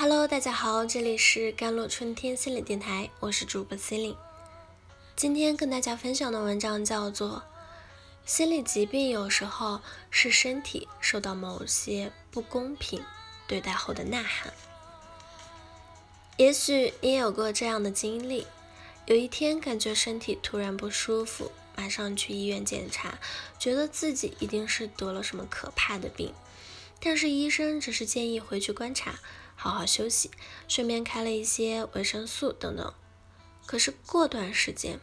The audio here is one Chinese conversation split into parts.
Hello，大家好，这里是甘露春天心理电台，我是主播心灵。今天跟大家分享的文章叫做《心理疾病有时候是身体受到某些不公平对待后的呐喊》。也许你也有过这样的经历，有一天感觉身体突然不舒服，马上去医院检查，觉得自己一定是得了什么可怕的病，但是医生只是建议回去观察。好好休息，顺便开了一些维生素等等。可是过段时间，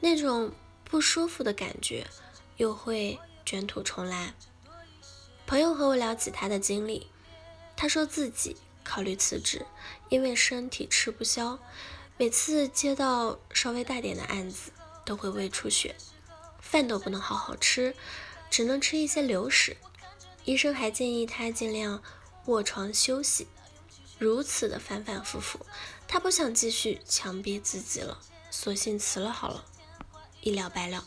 那种不舒服的感觉又会卷土重来。朋友和我聊起他的经历，他说自己考虑辞职，因为身体吃不消，每次接到稍微大点的案子都会胃出血，饭都不能好好吃，只能吃一些流食。医生还建议他尽量卧床休息。如此的反反复复，他不想继续强逼自己了，索性辞了好了，一了百了。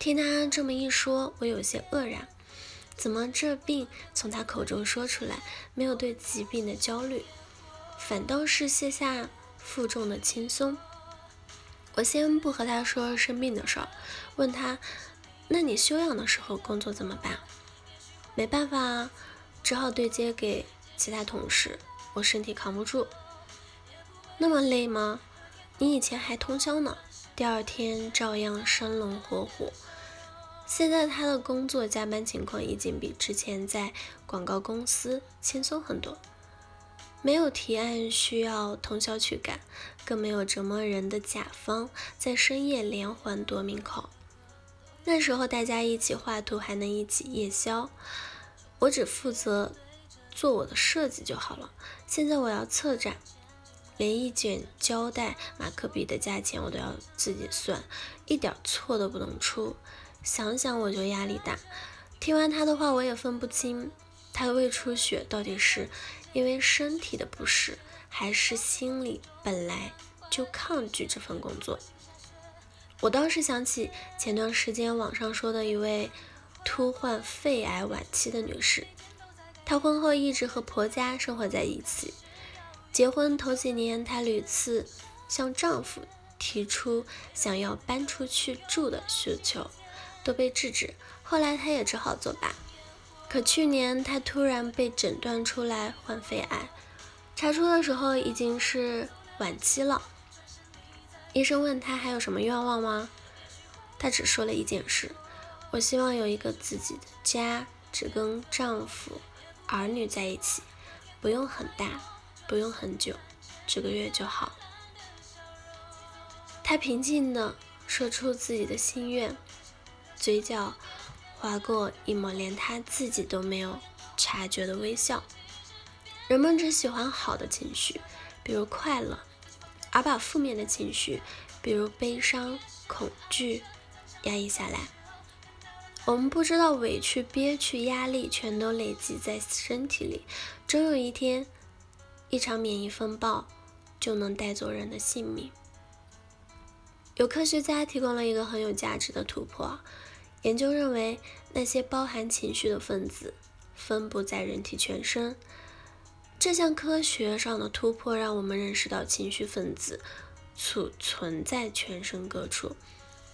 听他这么一说，我有些愕然，怎么这病从他口中说出来，没有对疾病的焦虑，反倒是卸下负重的轻松？我先不和他说生病的事儿，问他，那你休养的时候工作怎么办？没办法啊，只好对接给。其他同事，我身体扛不住，那么累吗？你以前还通宵呢，第二天照样生龙活虎。现在他的工作加班情况已经比之前在广告公司轻松很多，没有提案需要通宵去赶，更没有折磨人的甲方在深夜连环夺命考。那时候大家一起画图，还能一起夜宵，我只负责。做我的设计就好了。现在我要策展，连一卷胶带、马克笔的价钱我都要自己算，一点错都不能出。想想我就压力大。听完他的话，我也分不清他胃出血到底是因为身体的不适，还是心里本来就抗拒这份工作。我倒是想起前段时间网上说的一位突患肺癌晚期的女士。她婚后一直和婆家生活在一起。结婚头几年，她屡次向丈夫提出想要搬出去住的需求，都被制止。后来她也只好作罢。可去年她突然被诊断出来患肺癌，查出的时候已经是晚期了。医生问她还有什么愿望吗？她只说了一件事：我希望有一个自己的家，只跟丈夫。儿女在一起，不用很大，不用很久，几个月就好。他平静地说出自己的心愿，嘴角划过一抹连他自己都没有察觉的微笑。人们只喜欢好的情绪，比如快乐，而把负面的情绪，比如悲伤、恐惧，压抑下来。我们不知道委屈、憋屈、压力全都累积在身体里，终有一天，一场免疫风暴就能带走人的性命。有科学家提供了一个很有价值的突破，研究认为那些包含情绪的分子分布在人体全身。这项科学上的突破让我们认识到情绪分子储存在全身各处，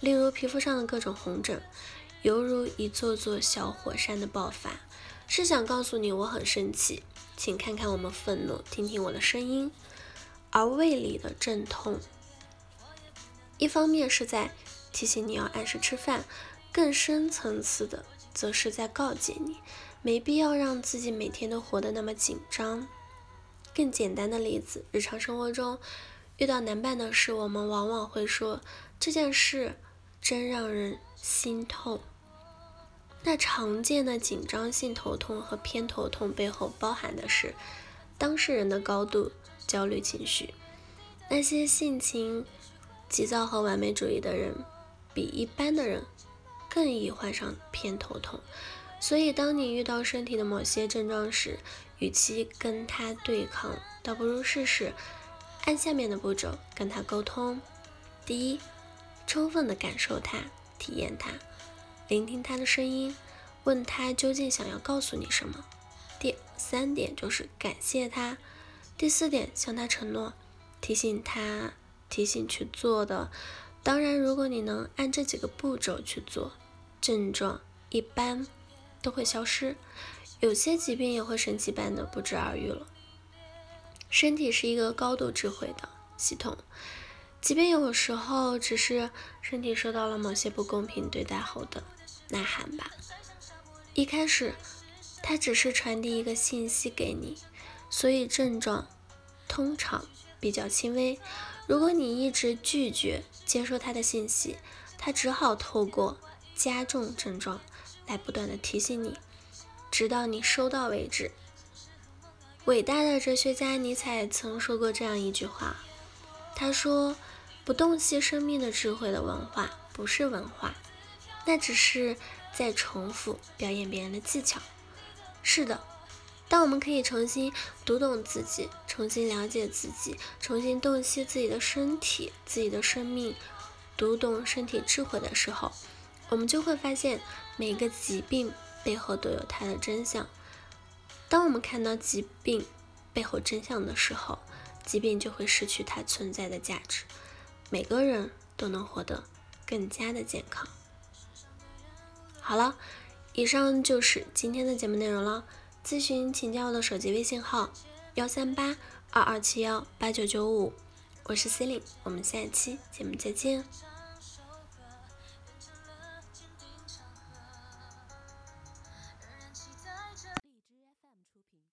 例如皮肤上的各种红疹。犹如一座座小火山的爆发，是想告诉你我很生气，请看看我们愤怒，听听我的声音。而胃里的阵痛，一方面是在提醒你要按时吃饭，更深层次的，则是在告诫你，没必要让自己每天都活得那么紧张。更简单的例子，日常生活中遇到难办的事，我们往往会说这件事真让人。心痛，那常见的紧张性头痛和偏头痛背后包含的是当事人的高度焦虑情绪。那些性情急躁和完美主义的人，比一般的人更易患上偏头痛。所以，当你遇到身体的某些症状时，与其跟他对抗，倒不如试试按下面的步骤跟他沟通。第一，充分的感受他。体验它，聆听它的声音，问他究竟想要告诉你什么。第三点就是感谢他，第四点向他承诺，提醒他，提醒去做的。当然，如果你能按这几个步骤去做，症状一般都会消失，有些疾病也会神奇般的不治而愈了。身体是一个高度智慧的系统，即便有时候只是身体受到了某些不公平对待后的呐喊吧。一开始，它只是传递一个信息给你，所以症状通常比较轻微。如果你一直拒绝接受他的信息，他只好透过加重症状来不断的提醒你，直到你收到为止。伟大的哲学家尼采曾说过这样一句话，他说：“不洞悉生命的智慧的文化不是文化，那只是在重复表演别人的技巧。”是的。当我们可以重新读懂自己，重新了解自己，重新洞悉自己的身体、自己的生命，读懂身体智慧的时候，我们就会发现每个疾病背后都有它的真相。当我们看到疾病背后真相的时候，疾病就会失去它存在的价值，每个人都能活得更加的健康。好了，以上就是今天的节目内容了。咨询请加我的手机微信号：幺三八二二七幺八九九五，我是 C e l i n e 我们下期节目再见。